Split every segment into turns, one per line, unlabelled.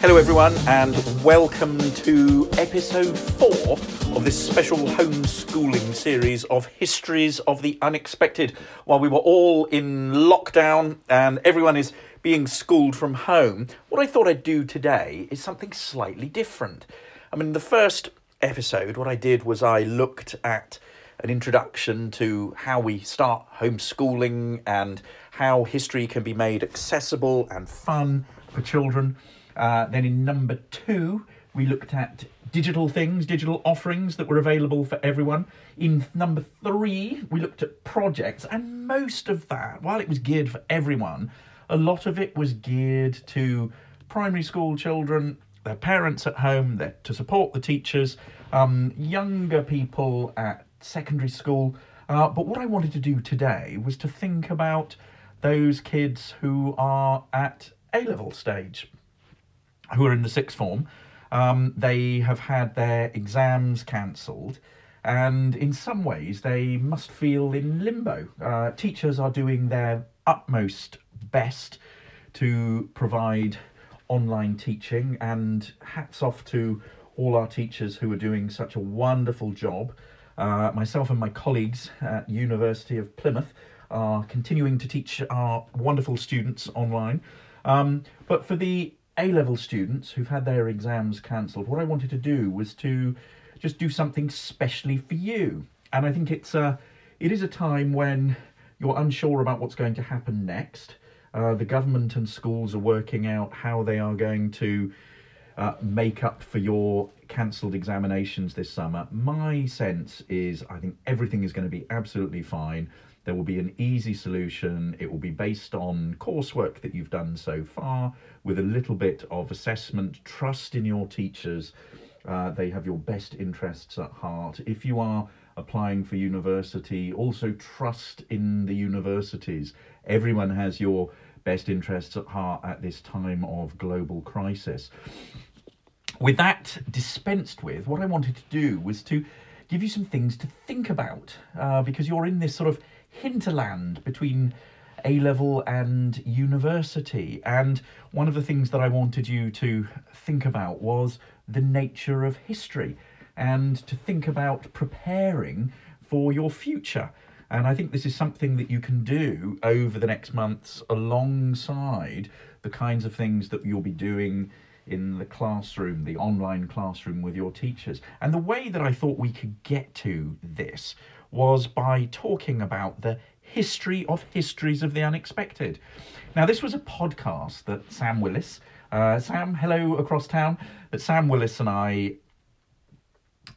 Hello, everyone, and welcome to episode four of this special homeschooling series of Histories of the Unexpected. While we were all in lockdown and everyone is being schooled from home, what I thought I'd do today is something slightly different. I mean, the first episode, what I did was I looked at an introduction to how we start homeschooling and how history can be made accessible and fun for children. Uh, then in number two, we looked at digital things, digital offerings that were available for everyone. In number three, we looked at projects, and most of that, while it was geared for everyone, a lot of it was geared to primary school children, their parents at home, their, to support the teachers, um, younger people at secondary school. Uh, but what I wanted to do today was to think about those kids who are at A level stage who are in the sixth form, um, they have had their exams cancelled, and in some ways they must feel in limbo. Uh, teachers are doing their utmost best to provide online teaching, and hats off to all our teachers who are doing such a wonderful job. Uh, myself and my colleagues at University of Plymouth are continuing to teach our wonderful students online. Um, but for the a level students who've had their exams cancelled, what I wanted to do was to just do something specially for you. And I think it's a, it is a time when you're unsure about what's going to happen next. Uh, the government and schools are working out how they are going to uh, make up for your cancelled examinations this summer. My sense is I think everything is going to be absolutely fine. There will be an easy solution. It will be based on coursework that you've done so far with a little bit of assessment. Trust in your teachers. Uh, they have your best interests at heart. If you are applying for university, also trust in the universities. Everyone has your best interests at heart at this time of global crisis. With that dispensed with, what I wanted to do was to give you some things to think about uh, because you're in this sort of hinterland between A level and university. And one of the things that I wanted you to think about was the nature of history and to think about preparing for your future. And I think this is something that you can do over the next months alongside the kinds of things that you'll be doing in the classroom, the online classroom with your teachers. And the way that I thought we could get to this was by talking about the history of histories of the unexpected. Now, this was a podcast that Sam Willis, uh, Sam, hello across town, that Sam Willis and I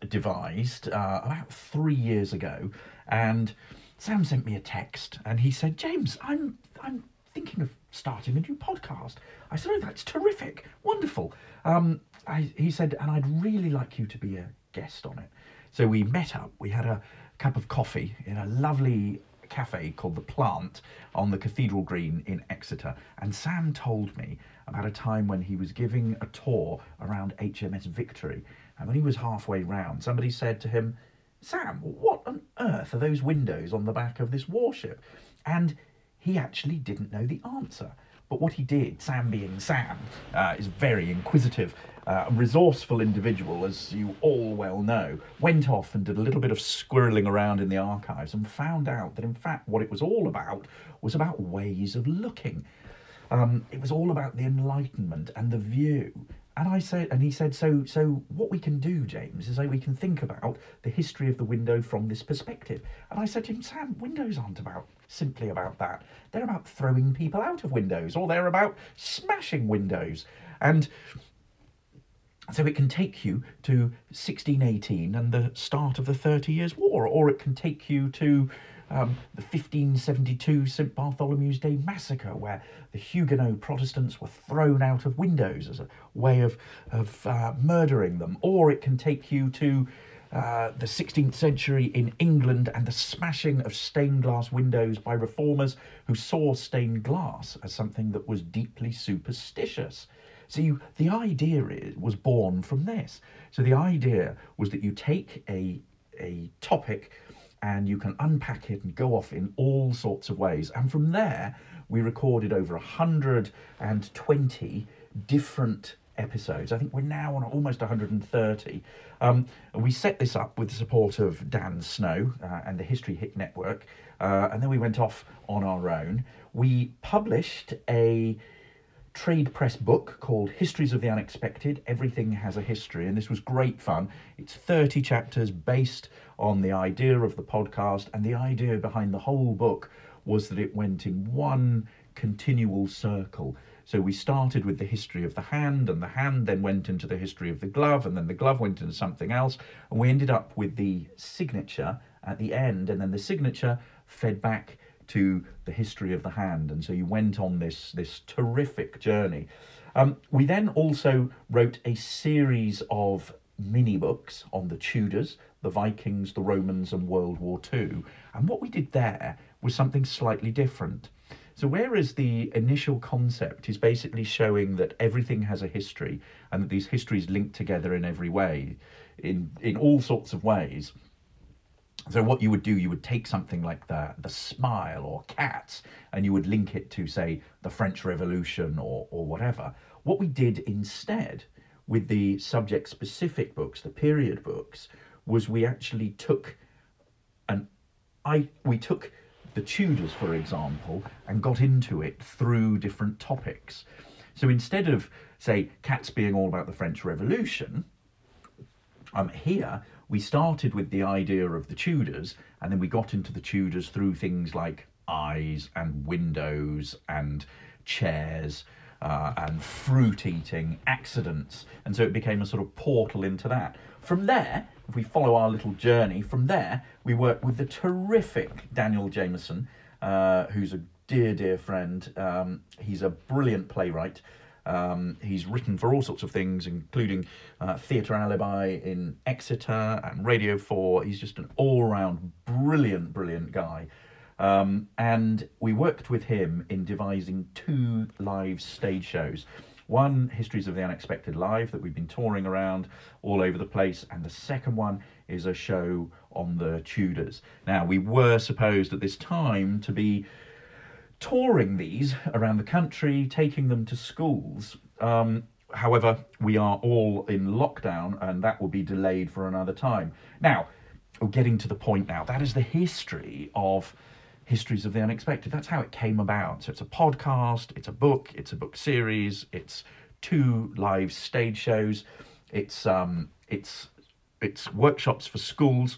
devised uh, about three years ago. And Sam sent me a text and he said, James, I'm, I'm thinking of starting a new podcast. I said, Oh, that's terrific, wonderful. Um, I, he said, And I'd really like you to be a guest on it. So we met up, we had a cup of coffee in a lovely cafe called The Plant on the Cathedral Green in Exeter. And Sam told me about a time when he was giving a tour around HMS Victory. And when he was halfway round, somebody said to him, Sam, what on earth are those windows on the back of this warship? And he actually didn't know the answer. But what he did, Sam being Sam, uh, is very inquisitive, uh, resourceful individual, as you all well know, went off and did a little bit of squirreling around in the archives and found out that, in fact, what it was all about was about ways of looking. Um, it was all about the Enlightenment and the view. And I said, and he said, so, so what we can do, James, is that we can think about the history of the window from this perspective. And I said to him, Sam, windows aren't about simply about that. They're about throwing people out of windows, or they're about smashing windows. And so it can take you to 1618 and the start of the Thirty Years' War, or it can take you to um, the 1572 St Bartholomew's Day massacre, where the Huguenot Protestants were thrown out of windows as a way of, of uh, murdering them, or it can take you to uh, the 16th century in England and the smashing of stained glass windows by reformers who saw stained glass as something that was deeply superstitious. So you, the idea is, was born from this. So the idea was that you take a, a topic and you can unpack it and go off in all sorts of ways. And from there, we recorded over 120 different episodes. I think we're now on almost 130. Um, we set this up with the support of Dan Snow uh, and the History Hit Network, uh, and then we went off on our own. We published a trade press book called Histories of the Unexpected. Everything has a history, and this was great fun. It's 30 chapters based on the idea of the podcast, and the idea behind the whole book was that it went in one continual circle. So we started with the history of the hand, and the hand then went into the history of the glove, and then the glove went into something else, and we ended up with the signature at the end, and then the signature fed back to the history of the hand. And so you went on this, this terrific journey. Um, we then also wrote a series of mini books on the Tudors, the Vikings, the Romans, and World War II. And what we did there was something slightly different. So, whereas the initial concept is basically showing that everything has a history and that these histories link together in every way, in, in all sorts of ways, so what you would do, you would take something like the the smile or cats, and you would link it to say the French Revolution or or whatever. What we did instead with the subject specific books, the period books, was we actually took an I we took the Tudors, for example, and got into it through different topics. So instead of say cats being all about the French Revolution, um, here we started with the idea of the Tudors, and then we got into the Tudors through things like eyes and windows and chairs uh, and fruit eating, accidents, and so it became a sort of portal into that. From there, if we follow our little journey, from there we work with the terrific Daniel Jamieson, uh, who's a dear, dear friend. Um, he's a brilliant playwright. Um, he's written for all sorts of things, including uh, Theatre Alibi in Exeter and Radio 4. He's just an all round brilliant, brilliant guy. Um, and we worked with him in devising two live stage shows. One, Histories of the Unexpected Live, that we've been touring around all over the place, and the second one is a show on the Tudors. Now, we were supposed at this time to be touring these around the country, taking them to schools. Um, however, we are all in lockdown and that will be delayed for another time. Now, getting to the point now, that is the history of Histories of the Unexpected. That's how it came about. So it's a podcast, it's a book, it's a book series, it's two live stage shows, it's um, it's it's workshops for schools.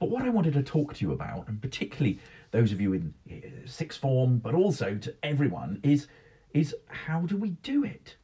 But what I wanted to talk to you about, and particularly those of you in uh, sixth form, but also to everyone, is is how do we do it?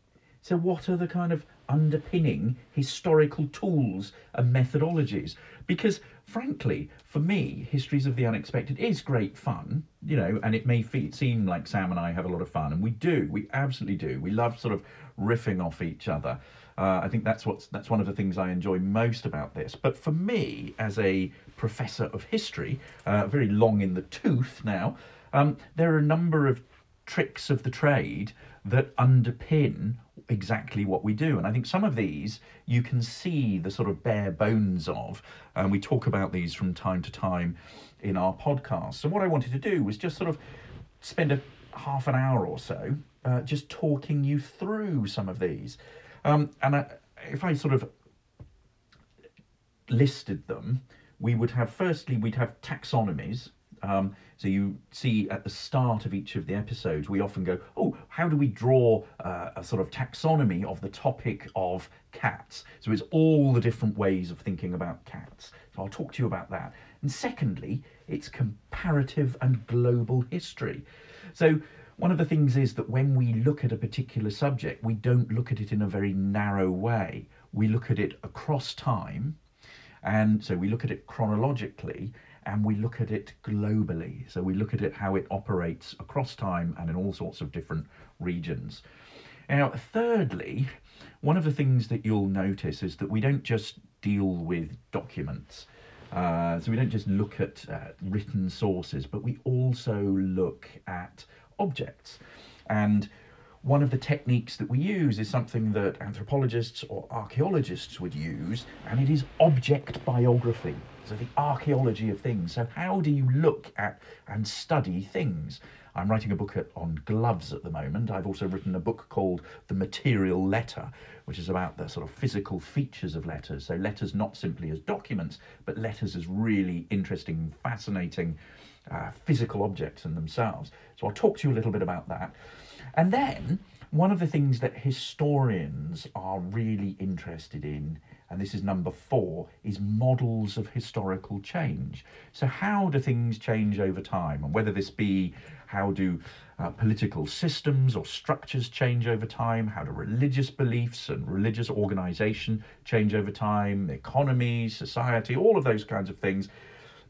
So, what are the kind of underpinning historical tools and methodologies? Because, frankly, for me, Histories of the Unexpected is great fun, you know, and it may seem like Sam and I have a lot of fun, and we do, we absolutely do. We love sort of riffing off each other. Uh, I think that's what's that's one of the things I enjoy most about this. But for me, as a professor of history, uh, very long in the tooth now, um, there are a number of tricks of the trade that underpin exactly what we do. And I think some of these you can see the sort of bare bones of, and we talk about these from time to time in our podcast. So, what I wanted to do was just sort of spend a half an hour or so uh, just talking you through some of these. Um, and I, if I sort of listed them, we would have firstly we'd have taxonomies. Um, so you see at the start of each of the episodes, we often go, "Oh, how do we draw uh, a sort of taxonomy of the topic of cats?" So it's all the different ways of thinking about cats. So I'll talk to you about that. And secondly, it's comparative and global history. So one of the things is that when we look at a particular subject, we don't look at it in a very narrow way. We look at it across time, and so we look at it chronologically and we look at it globally. So we look at it how it operates across time and in all sorts of different regions. Now, thirdly, one of the things that you'll notice is that we don't just deal with documents. Uh, so we don't just look at uh, written sources, but we also look at objects. And one of the techniques that we use is something that anthropologists or archaeologists would use, and it is object biography. So, the archaeology of things. So, how do you look at and study things? I'm writing a book on gloves at the moment. I've also written a book called The Material Letter, which is about the sort of physical features of letters. So, letters not simply as documents, but letters as really interesting, fascinating uh, physical objects in themselves. So, I'll talk to you a little bit about that. And then one of the things that historians are really interested in, and this is number four, is models of historical change. So, how do things change over time? And whether this be how do uh, political systems or structures change over time? How do religious beliefs and religious organization change over time? Economy, society, all of those kinds of things.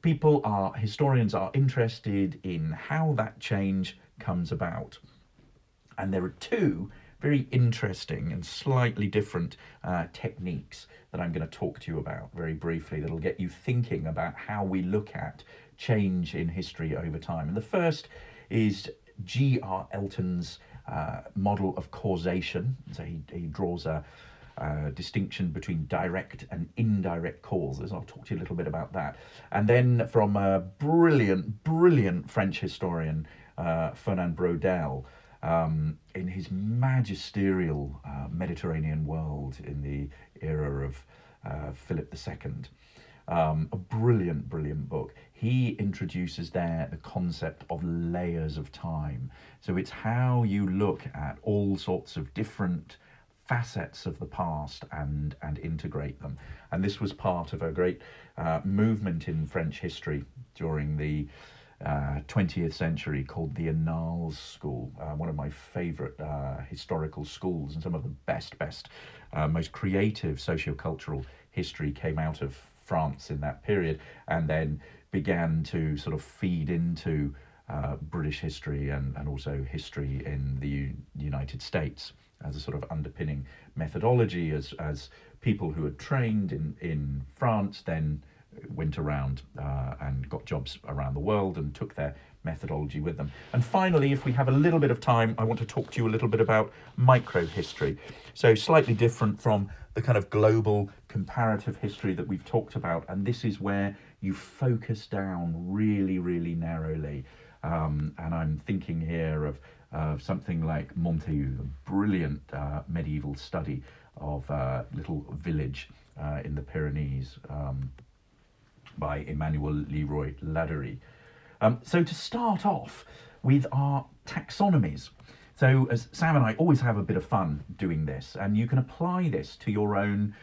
People are, historians are interested in how that change comes about. And there are two very interesting and slightly different uh, techniques that I'm going to talk to you about very briefly that'll get you thinking about how we look at change in history over time. And the first is G.R. Elton's uh, model of causation. So he, he draws a, a, distinction between direct and indirect causes. I'll talk to you a little bit about that. And then from a brilliant, brilliant French historian, uh, Fernand Braudel, um, in his magisterial uh, Mediterranean world in the era of uh, Philip II. Um, a brilliant, brilliant book. He introduces there the concept of layers of time. So it's how you look at all sorts of different facets of the past and and integrate them. And this was part of a great uh, movement in French history during the uh, 20th century called the Annals School, uh, one of my favourite uh, historical schools, and some of the best, best, uh, most creative sociocultural history came out of France in that period, and then began to sort of feed into uh, British history and, and also history in the U- United States as a sort of underpinning methodology as, as people who had trained in, in France then went around uh, and got jobs around the world and took their methodology with them. And finally, if we have a little bit of time, I want to talk to you a little bit about microhistory. So, slightly different from the kind of global comparative history that we've talked about. And this is where you focus down really, really narrowly. Um, and I'm thinking here of uh, something like Montaillou, a brilliant uh, medieval study of a uh, little village uh, in the Pyrenees. Um, by Emmanuel Le Roy Ladurie. Um, so to start off with our taxonomies. So as Sam and I always have a bit of fun doing this, and you can apply this to your own,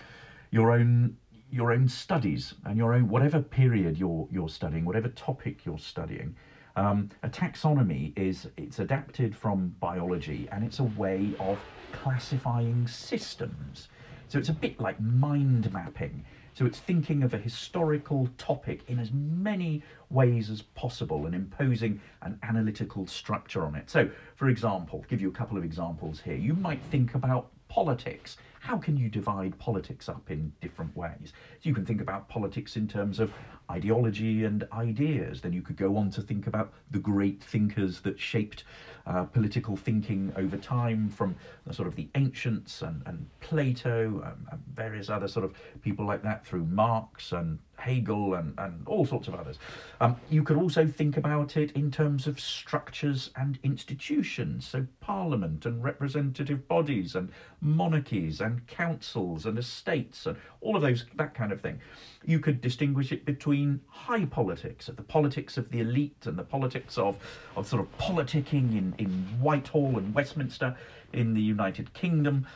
your own, your own studies and your own whatever period you're you're studying, whatever topic you're studying. Um, a taxonomy is it's adapted from biology, and it's a way of classifying systems. So it's a bit like mind mapping. So it's thinking of a historical topic in as many ways as possible and imposing an analytical structure on it. So, for example, give you a couple of examples here. You might think about politics. How can you divide politics up in different ways? So you can think about politics in terms of ideology and ideas. Then you could go on to think about the great thinkers that shaped uh, political thinking over time from the sort of the ancients and, and Plato and, and, various other sort of people like that through Marx and Hegel and, and all sorts of others. Um, you could also think about it in terms of structures and institutions, so parliament and representative bodies and monarchies and councils and estates and all of those, that kind of thing. You could distinguish it between high politics, the politics of the elite and the politics of, of sort of politicking in, in Whitehall and Westminster in the United Kingdom,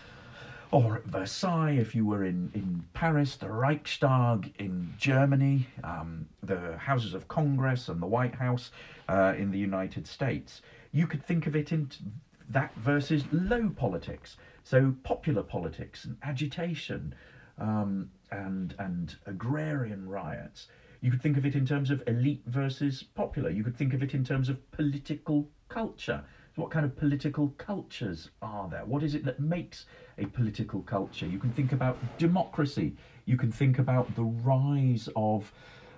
or at Versailles if you were in, in Paris, the Reichstag in Germany, um, the Houses of Congress and the White House uh, in the United States. You could think of it in that versus low politics, so popular politics and agitation um, and and agrarian riots. You could think of it in terms of elite versus popular. You could think of it in terms of political culture. What kind of political cultures are there? What is it that makes a political culture? You can think about democracy. You can think about the rise of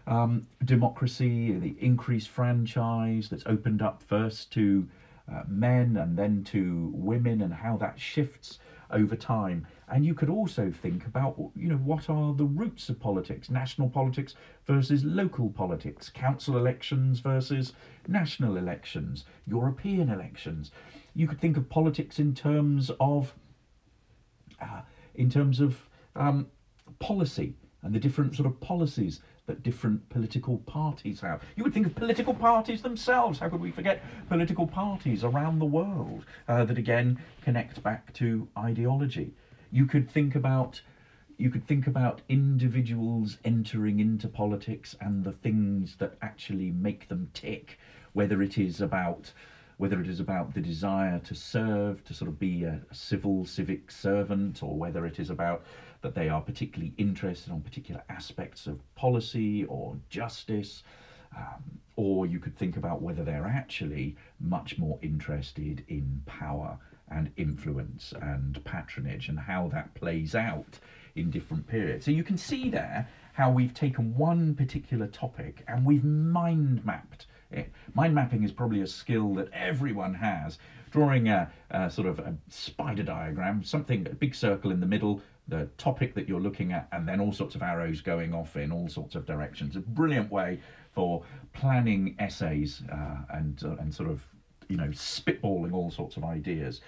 um, democracy, the increased franchise that's opened up first to uh, men and then to women, and how that shifts over time. And you could also think about, you know, what are the roots of politics? National politics versus local politics, council elections versus national elections, European elections. You could think of politics in terms of, uh, in terms of um, policy and the different sort of policies that different political parties have. You would think of political parties themselves. How could we forget political parties around the world uh, that again connect back to ideology? You could think about you could think about individuals entering into politics and the things that actually make them tick, whether it is about whether it is about the desire to serve, to sort of be a, a civil civic servant, or whether it is about that they are particularly interested on particular aspects of policy or justice. Um, or you could think about whether they're actually much more interested in power and influence and patronage and how that plays out in different periods. So you can see there how we've taken one particular topic and we've mind mapped it. Mind mapping is probably a skill that everyone has. Drawing a, a sort of a spider diagram, something, a big circle in the middle, the topic that you're looking at, and then all sorts of arrows going off in all sorts of directions. A brilliant way for planning essays uh, and uh, and sort of you know spitballing all sorts of ideas.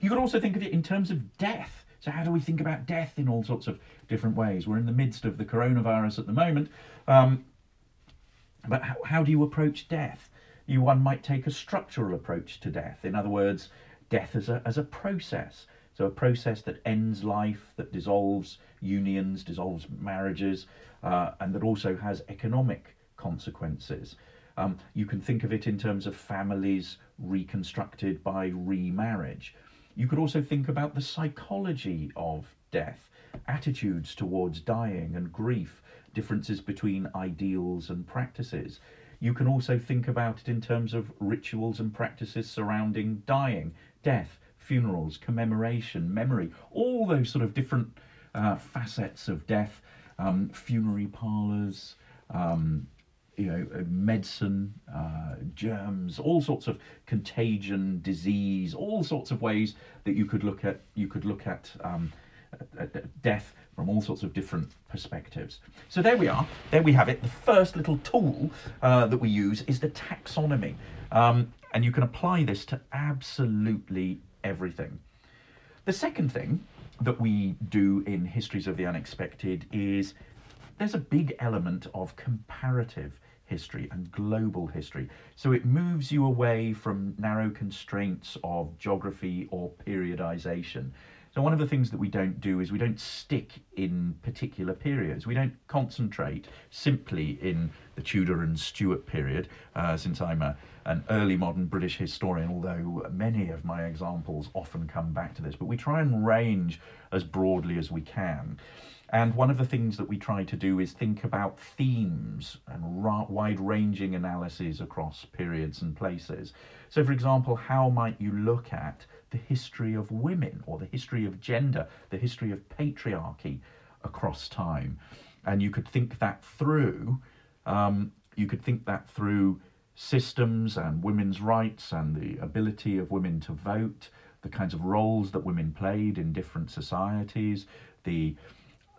You could also think of it in terms of death. So how do we think about death in all sorts of different ways? We're in the midst of the coronavirus at the moment, um, but how, how do you approach death? You one might take a structural approach to death. In other words, death as a as a process. So a process that ends life, that dissolves unions, dissolves marriages, uh, and that also has economic consequences. Um, you can think of it in terms of families reconstructed by remarriage. You could also think about the psychology of death, attitudes towards dying and grief, differences between ideals and practices. You can also think about it in terms of rituals and practices surrounding dying, death, funerals, commemoration, memory, all those sort of different uh, facets of death, um, funerary parlours, um, you know, uh, medicine, uh, germs, all sorts of contagion, disease, all sorts of ways that you could look at. You could look at, um, at, at death from all sorts of different perspectives. So there we are. There we have it. The first little tool uh, that we use is the taxonomy, um, and you can apply this to absolutely everything. The second thing that we do in Histories of the Unexpected is there's a big element of comparative history and global history. So it moves you away from narrow constraints of geography or periodization. So one of the things that we don't do is we don't stick in particular periods. We don't concentrate simply in the Tudor and Stuart period, uh, since I'm a, an early modern British historian, although many of my examples often come back to this. But we try and range as broadly as we can. And one of the things that we try to do is think about themes and ra- wide ranging analyses across periods and places. So, for example, how might you look at the history of women or the history of gender, the history of patriarchy across time? And you could think that through. Um, you could think that through systems and women's rights and the ability of women to vote, the kinds of roles that women played in different societies, the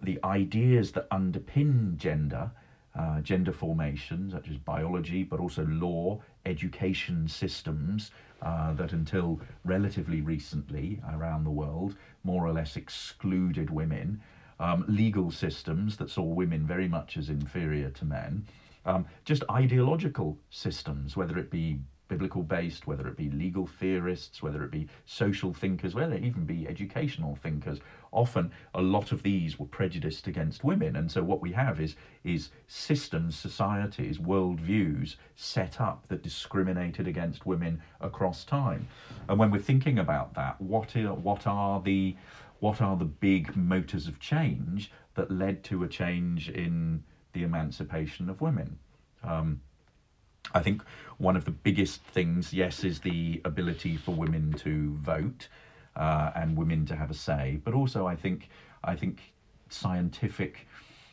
the ideas that underpin gender, uh, gender formation, such as biology, but also law, education systems uh, that until relatively recently around the world more or less excluded women, um, legal systems that saw women very much as inferior to men, um, just ideological systems, whether it be biblical based, whether it be legal theorists, whether it be social thinkers, whether it even be educational thinkers, often a lot of these were prejudiced against women. And so what we have is, is systems, societies, worldviews set up that discriminated against women across time. And when we're thinking about that, what are, what are the what are the big motors of change that led to a change in the emancipation of women? Um, I think one of the biggest things, yes, is the ability for women to vote uh, and women to have a say. But also, I think I think scientific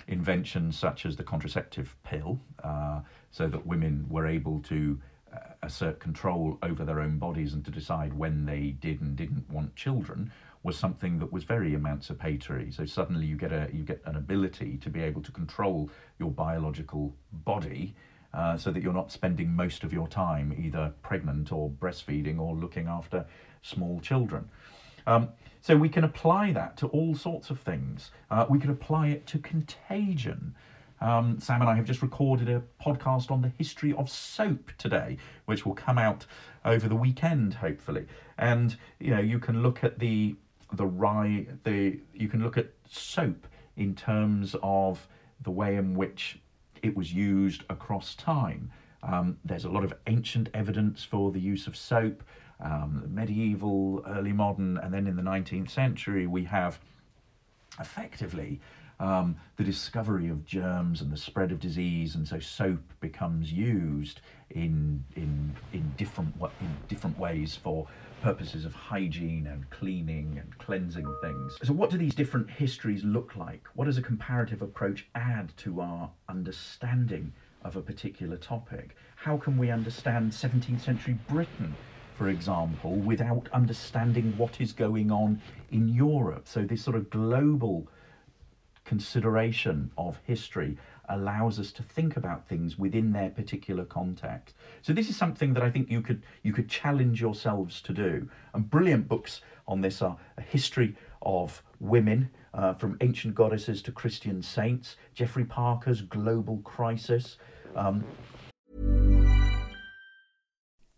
inventions such as the contraceptive pill, uh, so that women were able to uh, assert control over their own bodies and to decide when they did and didn't want children, was something that was very emancipatory. So suddenly you get a you get an ability to be able to control your biological body. Uh, so that you're not spending most of your time either pregnant or breastfeeding or looking after small children. Um, so we can apply that to all sorts of things. Uh, we can apply it to contagion. Um, Sam and I have just recorded a podcast on the history of soap today, which will come out over the weekend, hopefully. And you know, you can look at the the rye, the you can look at soap in terms of the way in which it was used across time. Um, there's a lot of ancient evidence for the use of soap um, medieval, early modern, and then in the 19th century, we have effectively um, the discovery of germs and the spread of disease, and so soap becomes used in in in different in different ways for purposes of hygiene and cleaning and cleansing things. So, what do these different histories look like? What does a comparative approach add to our understanding of a particular topic? How can we understand 17th century Britain for example, without understanding what is going on in Europe. So, this sort of global consideration of history allows us to think about things within their particular context. So this is something that I think you could you could challenge yourselves to do. And brilliant books on this are a history of women uh, from ancient goddesses to Christian saints, Geoffrey Parker's Global Crisis. Um,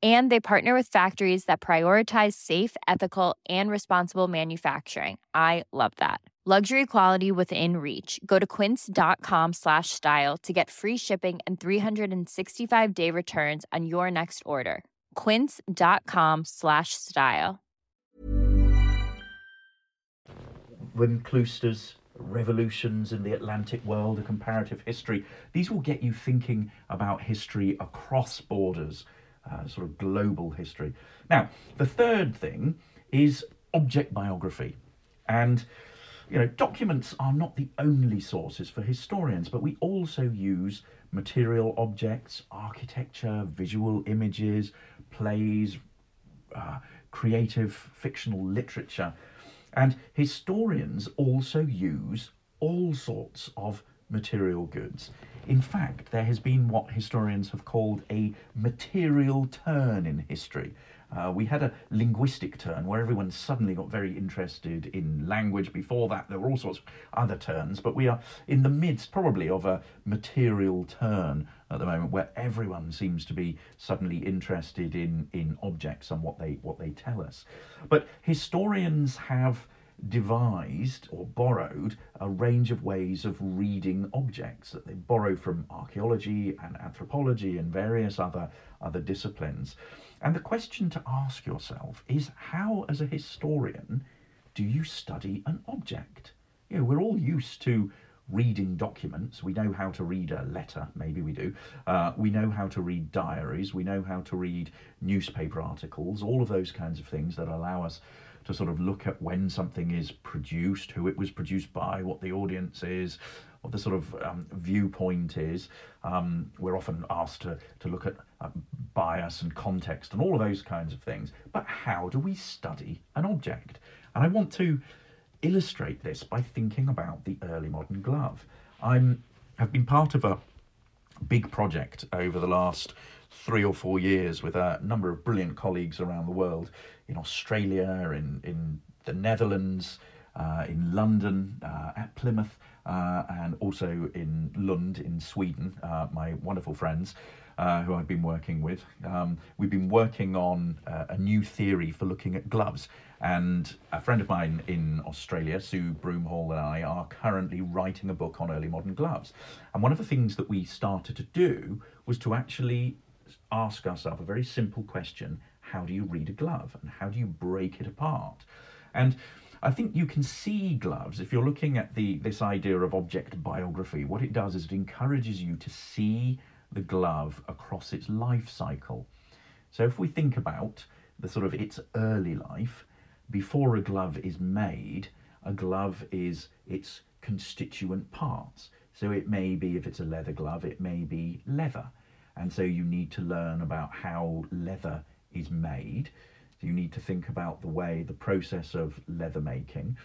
And they partner with factories that prioritize safe, ethical, and responsible manufacturing. I love that. Luxury quality within reach. Go to quince.com slash style to get free shipping and 365-day returns on your next order. quince.com slash style.
Wim Klooster's, revolutions in the Atlantic world, a comparative history. These will get you thinking about history across borders, uh, sort of global history. Now, the third thing is object biography. And, you know, documents are not the only sources for historians, but we also use material objects, architecture, visual images, plays, uh, creative fictional literature. And historians also use all sorts of material goods. In fact, there has been what historians have called a material turn in history. Uh, we had a linguistic turn where everyone suddenly got very interested in language. Before that, there were all sorts of other turns, but we are in the midst, probably, of a material turn at the moment where everyone seems to be suddenly interested in, in objects and what they, what they tell us. But historians have devised or borrowed a range of ways of reading objects that they borrow from archaeology and anthropology and various other other disciplines. And the question to ask yourself is how as a historian do you study an object? You know, we're all used to reading documents. We know how to read a letter, maybe we do. Uh, we know how to read diaries. We know how to read newspaper articles, all of those kinds of things that allow us to sort of look at when something is produced, who it was produced by, what the audience is, what the sort of um, viewpoint is. Um, we're often asked to, to look at uh, bias and context and all of those kinds of things. But how do we study an object? And I want to illustrate this by thinking about the early modern glove. I'm have been part of a big project over the last three or four years with a number of brilliant colleagues around the world in Australia, in, in the Netherlands, uh, in London, uh, at Plymouth, uh, and also in Lund in Sweden, uh, my wonderful friends. Uh, who I've been working with. Um, we've been working on uh, a new theory for looking at gloves, and a friend of mine in Australia, Sue Broomhall, and I are currently writing a book on early modern gloves. And one of the things that we started to do was to actually ask ourselves a very simple question how do you read a glove and how do you break it apart? And I think you can see gloves if you're looking at the this idea of object biography. What it does is it encourages you to see the glove across its life cycle. So if we think about the sort of its early life, before a glove is made, a glove is its constituent parts. So it may be, if it's a leather glove, it may be leather. And so you need to learn about how leather is made. So you need to think about the way, the process of leather making.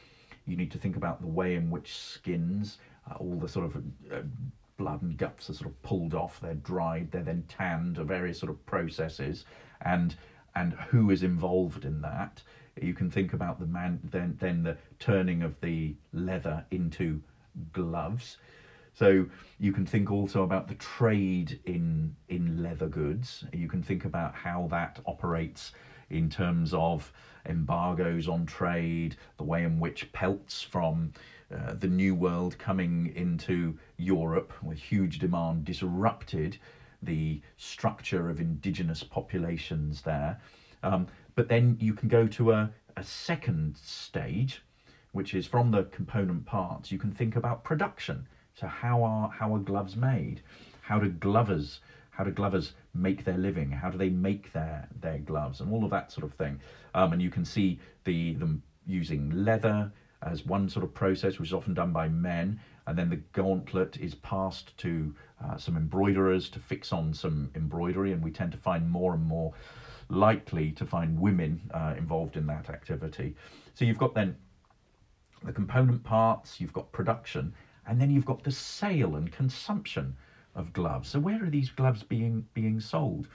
You need to think about the way in which skins, uh, all the sort of uh, blood and guts are sort of pulled off, they're dried, they're then tanned, various sort of processes, and and who is involved in that. You can think about the man, then then the turning of the leather into gloves. So you can think also about the trade in in leather goods. You can think about how that operates in terms of embargoes on trade, the way in which pelts from uh, the New World coming into Europe with huge demand disrupted the structure of indigenous populations there. Um, but then you can go to a, a second stage, which is from the component parts, you can think about production. So how are how are gloves made? How do glovers how do glovers make their living? How do they make their their gloves and all of that sort of thing? Um, and you can see the them using leather as one sort of process, which is often done by men, and then the gauntlet is passed to uh, some embroiderers to fix on some embroidery, and we tend to find more and more likely to find women uh, involved in that activity. So you've got then the component parts, you've got production, and then you've got the sale and consumption of gloves. So where are these gloves being being sold?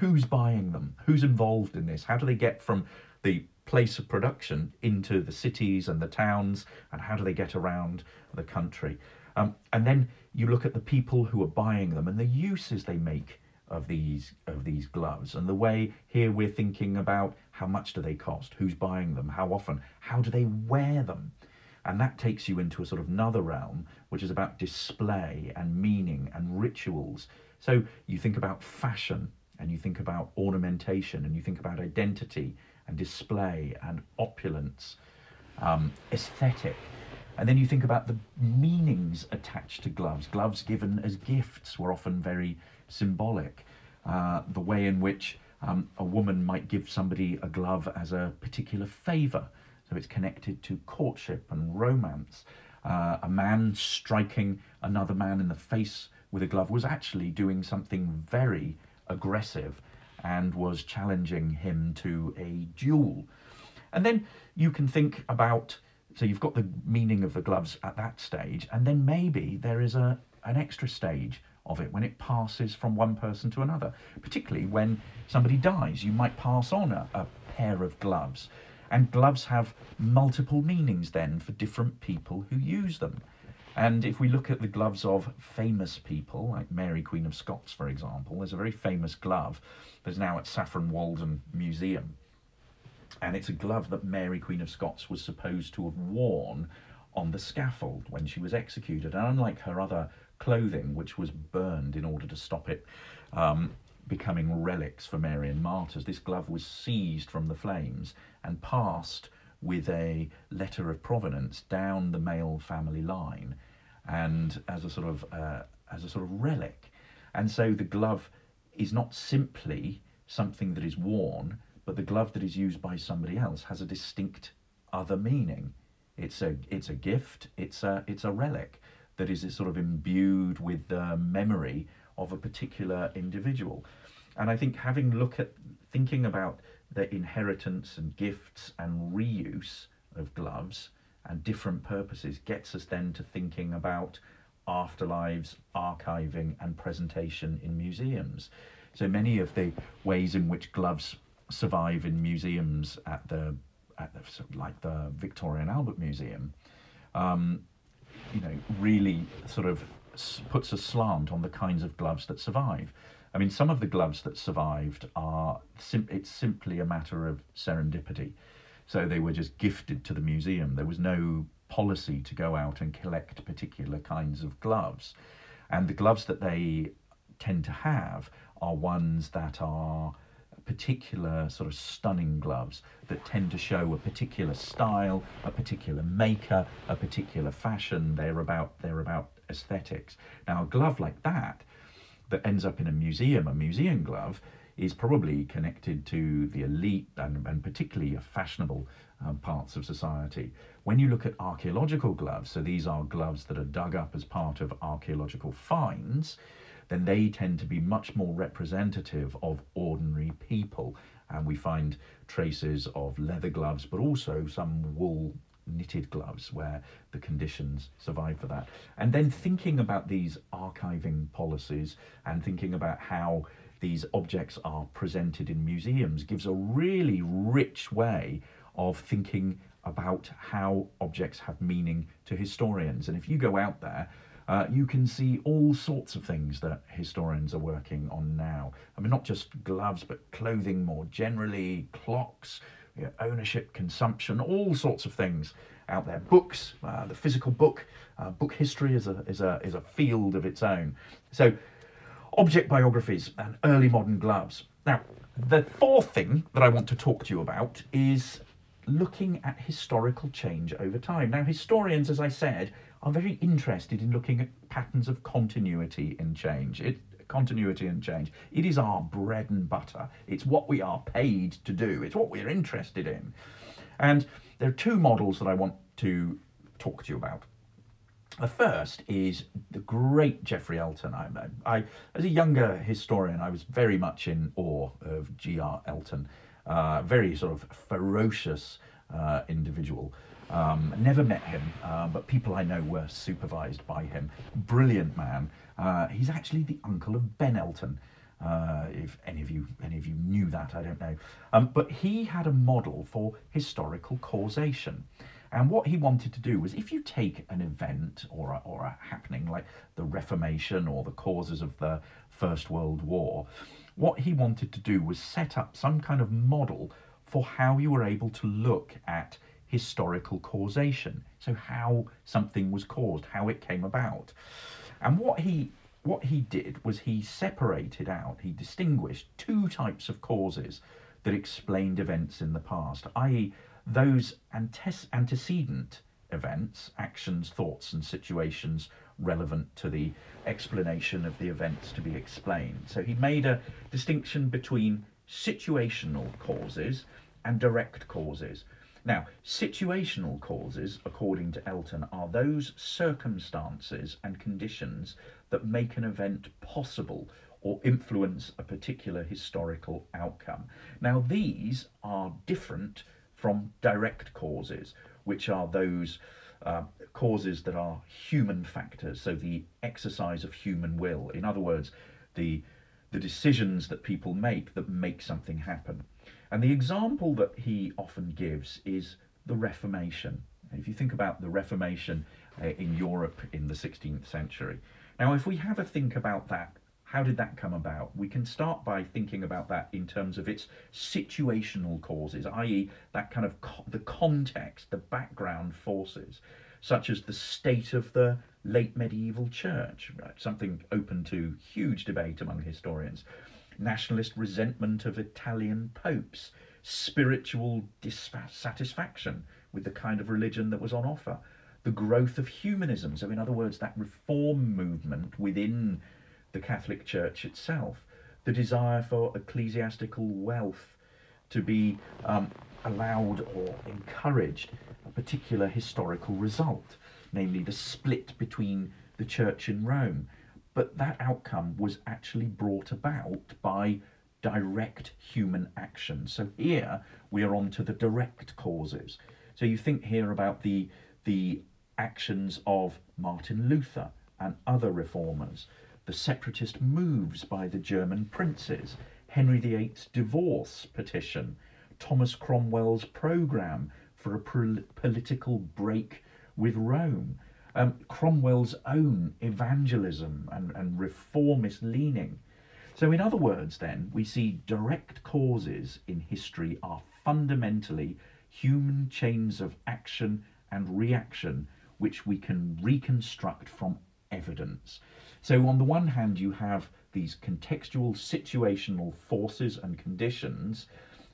Who's buying them? Who's involved in this? How do they get from the place of production into the cities and the towns, and how do they get around the country? Um, and then you look at the people who are buying them and the uses they make of these of these gloves and the way here we're thinking about how much do they cost who's buying them how often how do they wear them and that takes you into a sort of another realm, which is about display and meaning and rituals. So you think about fashion and you think about ornamentation and you think about identity and display and opulence, um, aesthetic. And then you think about the meanings attached to gloves. Gloves given as gifts were often very symbolic. Uh, the way in which um, a woman might give somebody a glove as a particular favour so it's connected to courtship and romance. Uh, a man striking another man in the face with a glove was actually doing something very aggressive and was challenging him to a duel. And then you can think about so you've got the meaning of the gloves at that stage, and then maybe there is a an extra stage of it when it passes from one person to another. Particularly when somebody dies, you might pass on a, a pair of gloves, and gloves have multiple meanings then for different people who use them. And if we look at the gloves of famous people, like Mary Queen of Scots, for example, there's a very famous glove that's now at Saffron Walden Museum and it's a glove that Mary, Queen of Scots, was supposed to have worn on the scaffold when she was executed. And unlike her other clothing, which was burned in order to stop it um, becoming relics for Marian martyrs, this glove was seized from the flames and passed with a letter of provenance down the male family line, and as a sort of uh, as a sort of relic. And so the glove is not simply something that is worn but the glove that is used by somebody else has a distinct other meaning. It's a it's a gift. It's a it's a relic that is sort of imbued with the memory of a particular individual. And I think having look at thinking about the inheritance and gifts and reuse of gloves and different purposes gets us then to thinking about afterlives, archiving, and presentation in museums. So many of the ways in which gloves survive in museums at the, at the like the Victoria and Albert Museum, um, you know, really sort of puts a slant on the kinds of gloves that survive. I mean, some of the gloves that survived are sim- it's simply a matter of serendipity. So they were just gifted to the museum. There was no policy to go out and collect particular kinds of gloves. And the gloves that they tend to have are ones that are particular sort of stunning gloves that tend to show a particular style, a particular maker, a particular fashion. They're about they're about aesthetics. Now a glove like that that ends up in a museum, a museum glove, is probably connected to the elite and, and particularly fashionable um, parts of society. When you look at archaeological gloves, so these are gloves that are dug up as part of archaeological finds, then they tend to be much more representative of ordinary people. And we find traces of leather gloves, but also some wool knitted gloves where the conditions survive for that. And then thinking about these archiving policies and thinking about how these objects are presented in museums gives a really rich way of thinking about how objects have meaning to historians. And if you go out there, uh, you can see all sorts of things that historians are working on now. I mean, not just gloves, but clothing more generally, clocks, you know, ownership, consumption, all sorts of things out there. Books, uh, the physical book, uh, book history is a, is, a, is a field of its own. So, object biographies and early modern gloves. Now, the fourth thing that I want to talk to you about is looking at historical change over time. Now, historians, as I said, are very interested in looking at patterns of continuity and change. It, continuity and change. It is our bread and butter. It's what we are paid to do. It's what we're interested in. And there are two models that I want to talk to you about. The first is the great Geoffrey Elton. I, I, as a younger historian, I was very much in awe of G.R. Elton, uh, very sort of ferocious uh, individual. Um, never met him, uh, but people I know were supervised by him. Brilliant man. Uh, he's actually the uncle of Ben Elton. Uh, if any of you any of you knew that, I don't know. Um, but he had a model for historical causation. And what he wanted to do was if you take an event or a, or a happening like the Reformation or the causes of the First World War, what he wanted to do was set up some kind of model for how you were able to look at historical causation. So how something was caused, how it came about. And what he what he did was he separated out, he distinguished two types of causes that explained events in the past, i.e., those antes- antecedent events, actions, thoughts, and situations relevant to the explanation of the events to be explained. So he made a distinction between situational causes and direct causes. Now, situational causes, according to Elton, are those circumstances and conditions that make an event possible or influence a particular historical outcome. Now, these are different from direct causes, which are those uh, causes that are human factors, so the exercise of human will. In other words, the the decisions that people make that make something happen. And the example that he often gives is the Reformation. If you think about the Reformation uh, in Europe in the 16th century. Now, if we have a think about that, how did that come about? We can start by thinking about that in terms of its situational causes, i.e., that kind of co- the context, the background forces, such as the state of the late medieval church, right? something open to huge debate among historians, nationalist resentment of Italian popes, spiritual dissatisfaction with the kind of religion that was on offer, the growth of humanism. So, in other words, that reform movement within the Catholic Church itself, the desire for ecclesiastical wealth to be um, allowed or encouraged a particular historical result, namely the split between the Church and Rome. But that outcome was actually brought about by direct human action. So here we are on to the direct causes. So you think here about the the actions of Martin Luther and other reformers, the separatist moves by the German princes, Henry VIII's divorce petition, Thomas Cromwell's programme for a political break with Rome, um, Cromwell's own evangelism and, and reformist leaning. So, in other words, then, we see direct causes in history are fundamentally human chains of action and reaction which we can reconstruct from evidence. So, on the one hand, you have these contextual situational forces and conditions,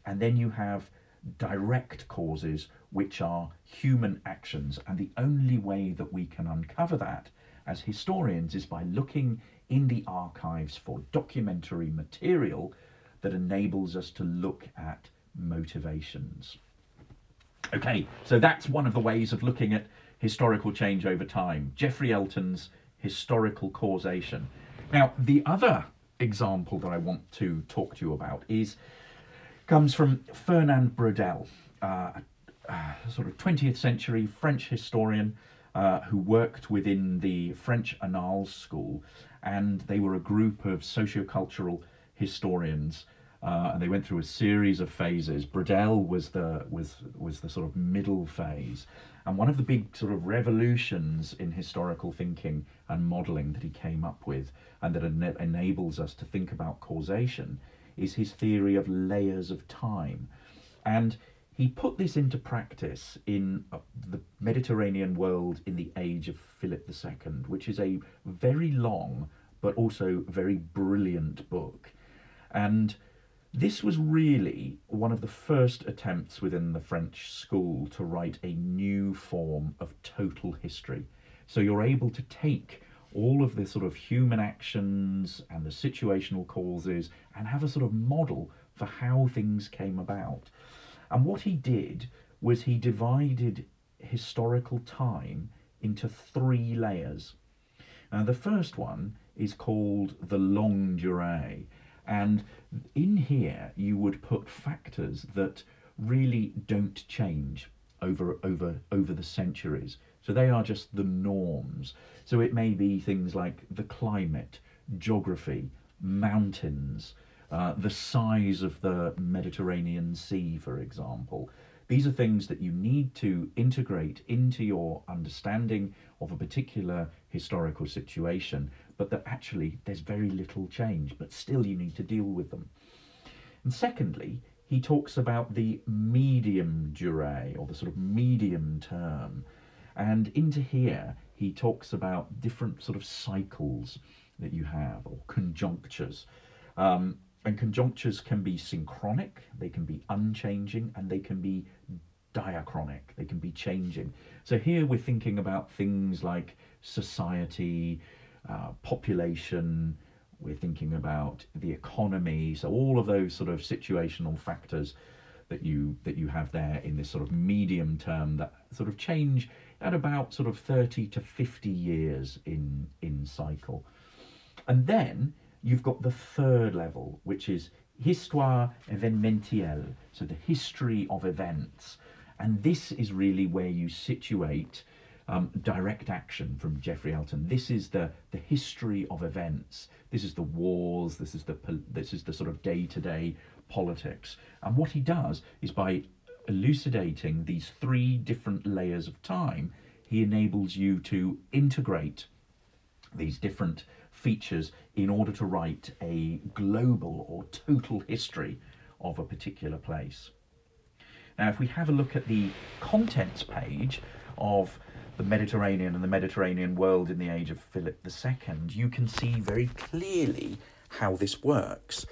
and then you have direct causes, which are human actions. And the only way that we can uncover that as historians is by looking in the archives for documentary material that enables us to look at motivations. Okay, so that's one of the ways of looking at historical change over time. Geoffrey Elton's historical causation. Now, the other example that I want to talk to you about is comes from Fernand Braudel, uh, a sort of 20th century French historian uh, who worked within the French Annales School, and they were a group of sociocultural historians. Uh, and they went through a series of phases. Braudel was the was was the sort of middle phase, and one of the big sort of revolutions in historical thinking and modelling that he came up with, and that en- enables us to think about causation, is his theory of layers of time. And he put this into practice in uh, the Mediterranean world in the age of Philip II, which is a very long but also very brilliant book. And this was really one of the first attempts within the French school to write a new form of total history. So you're able to take all of the sort of human actions and the situational causes and have a sort of model for how things came about. And what he did was he divided historical time into three layers. Now, the first one is called the longue durée. And in here, you would put factors that really don't change over, over, over the centuries. So they are just the norms. So it may be things like the climate, geography, mountains, uh, the size of the Mediterranean Sea, for example. These are things that you need to integrate into your understanding of a particular historical situation, but that actually there's very little change, but still you need to deal with them. And secondly, he talks about the medium durée or the sort of medium term. And into here, he talks about different sort of cycles that you have or conjunctures. Um, and conjunctures can be synchronic, they can be unchanging, and they can be diachronic, they can be changing. So here we're thinking about things like society, uh, population, we're thinking about the economy, so all of those sort of situational factors that you that you have there in this sort of medium term that sort of change at about sort of 30 to 50 years in in cycle. And then you've got the third level, which is histoire événementielle, so the history of events. And this is really where you situate um, direct action from Geoffrey Elton. This is the, the history of events. This is the wars. This is the this is the sort of day to day politics. And what he does is by elucidating these three different layers of time, he enables you to integrate these different features in order to write a global or total history of a particular place. Now, if we have a look at the contents page of the Mediterranean and the Mediterranean world in the age of Philip II, you can see very clearly how this works.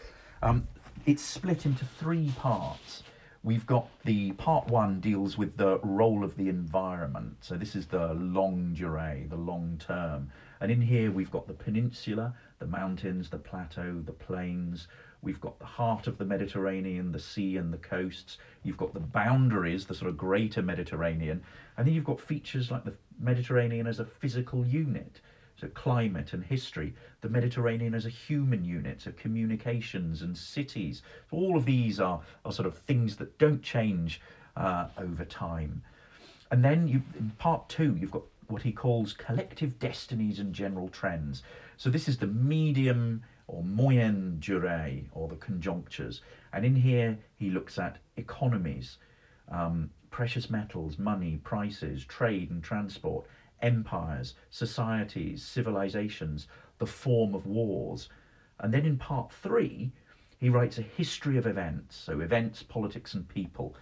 Um, it's split into three parts. We've got the part one deals with the role of the environment. So this is the long durée, the long term. And in here we've got the peninsula, the mountains, the plateau, the plains. We've got the heart of the Mediterranean, the sea and the coasts. You've got the boundaries, the sort of greater Mediterranean. And then you've got features like the Mediterranean as a physical unit. So climate and history, the Mediterranean as a human unit, so communications and cities. So all of these are, are sort of things that don't change uh, over time. And then you, in part two, you've got what he calls collective destinies and general trends. So this is the medium or moyenne durée or the conjunctures. And in here he looks at economies, um, precious metals, money, prices, trade and transport, empires, societies, civilizations, the form of wars. And then in part three, he writes a history of events, so events, politics, and people.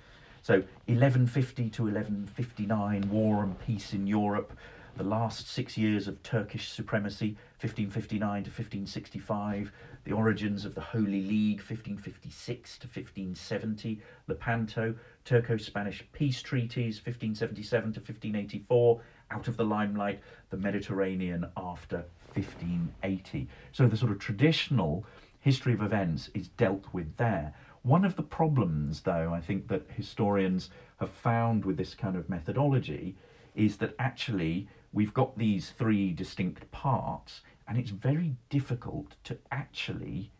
So 1150 to 1159, war and peace in Europe, the last six years of Turkish supremacy, 1559 to 1565, the origins of the Holy League, 1556 to 1570, Lepanto, Turco Spanish peace treaties, 1577 to 1584, out of the limelight, the Mediterranean after 1580. So the sort of traditional history of events is dealt with there. One of the problems, though, I think that historians have found with this kind of methodology is that actually we've got these three distinct parts, and it's very difficult to actually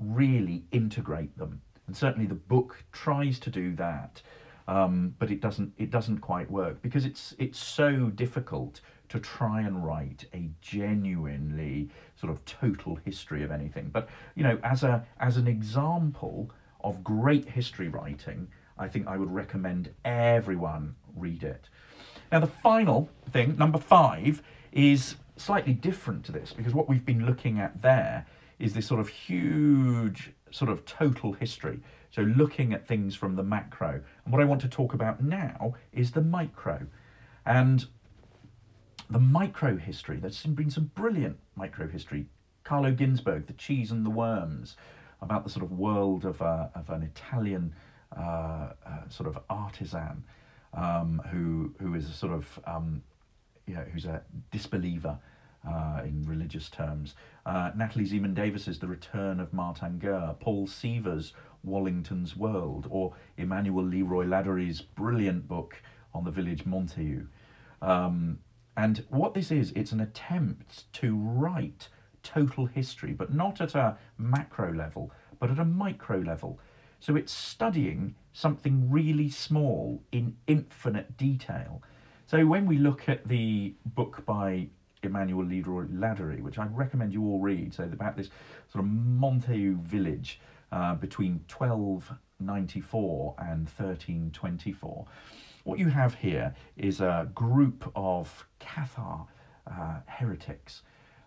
really integrate them. And certainly the book tries to do that, um, but it doesn't. It doesn't quite work because it's it's so difficult to try and write a genuinely sort of total history of anything. But you know, as a as an example of great history writing, I think I would recommend everyone read it. Now, the final thing, number five, is slightly different to this because what we've been looking at there is this sort of huge, sort of total history. So, looking at things from the macro. And what I want to talk about now is the micro. And the micro history, there's been some brilliant micro history. Carlo Ginzburg, The Cheese and the Worms, about the sort of world of, uh, of an Italian uh, uh, sort of artisan um, who who is a sort of um, you know, who's a disbeliever uh, in religious terms. Uh, Natalie Zemon Davis's The Return of Martin Guerre, Paul Seaver's Wallington's World, or Emmanuel Le Roy Ladurie's brilliant book on the village Montaillou. Um, and what this is, it's an attempt to write total history, but not at a macro level, but at a micro level. So it's studying something really small in infinite detail. So when we look at the book by Emmanuel Le Roy Ladurie, which I recommend you all read, so about this sort of Montaillou village uh, between 1294 and 1324. What you have here is a group of Cathar uh, heretics.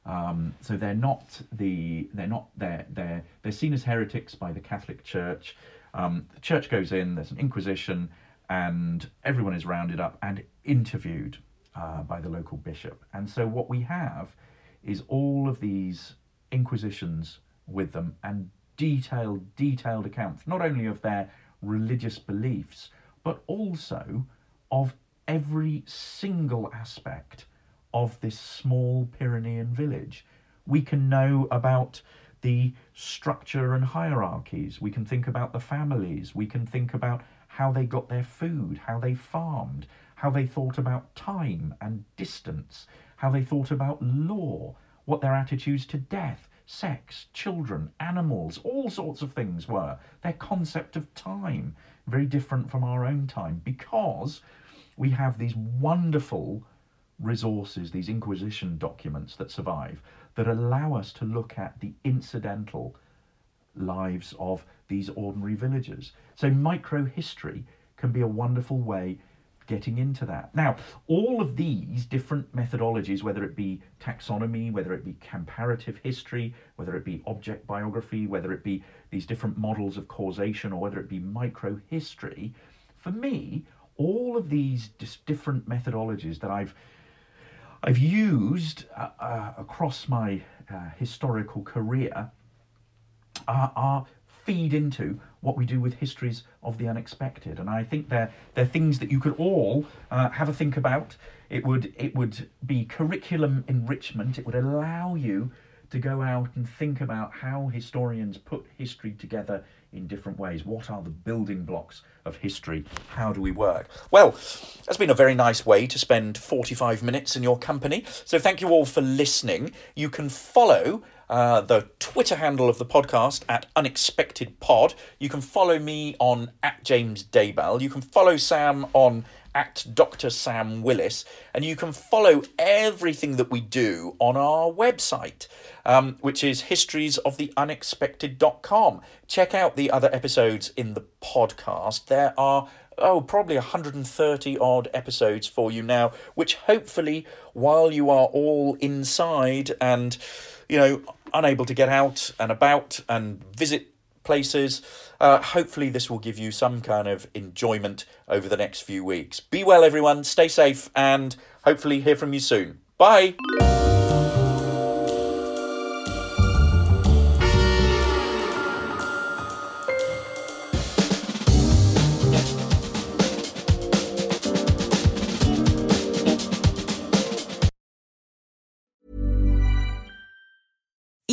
Um, so they're not the they're not they're they're they're seen as heretics by the Catholic Church. Um, the church goes in, there's an inquisition, and everyone is rounded up and interviewed uh, by the local bishop. And so what we have is all of these inquisitions with them and detailed, detailed accounts, not only of their religious beliefs, but also of every single aspect of this small Pyrenean village. We can know about the structure and hierarchies. We can think about the families. We can think about how they got their food, how they farmed, how they thought about time and distance, how they thought about law, what their attitudes to death, sex, children, animals, all sorts of things were. Their concept of time, very different from our own time, because we have these wonderful resources, these Inquisition documents that survive, that allow us to look at the incidental lives of these ordinary villagers. So, micro history can be a wonderful way getting into that. Now, all of these different methodologies, whether it be taxonomy, whether it be comparative history, whether it be object biography, whether it be these different models of causation, or whether it be micro history, for me, all of these different methodologies that I've I've used uh, uh, across my uh, historical career are, are feed into what we do with histories of the unexpected. And I think they're, they're things that you could all uh, have a think about. It would, it would be curriculum enrichment, it would allow you to go out and think about how historians put history together in different ways. What are the building blocks of history? How do we work? Well, that's been a very nice way to spend 45 minutes in your company. So thank you all for listening. You can follow uh, the Twitter handle of the podcast at Unexpected Pod. You can follow me on at James Daybell. You can follow Sam on at Dr. Sam Willis, and you can follow everything that we do on our website, um, which is historiesoftheunexpected.com. Check out the other episodes in the podcast. There are oh, probably 130 odd episodes for you now, which hopefully, while you are all inside and, you know, unable to get out and about and visit places, uh, hopefully this will give you some kind of enjoyment over the next few weeks. Be well, everyone, stay safe, and hopefully hear from you soon. Bye.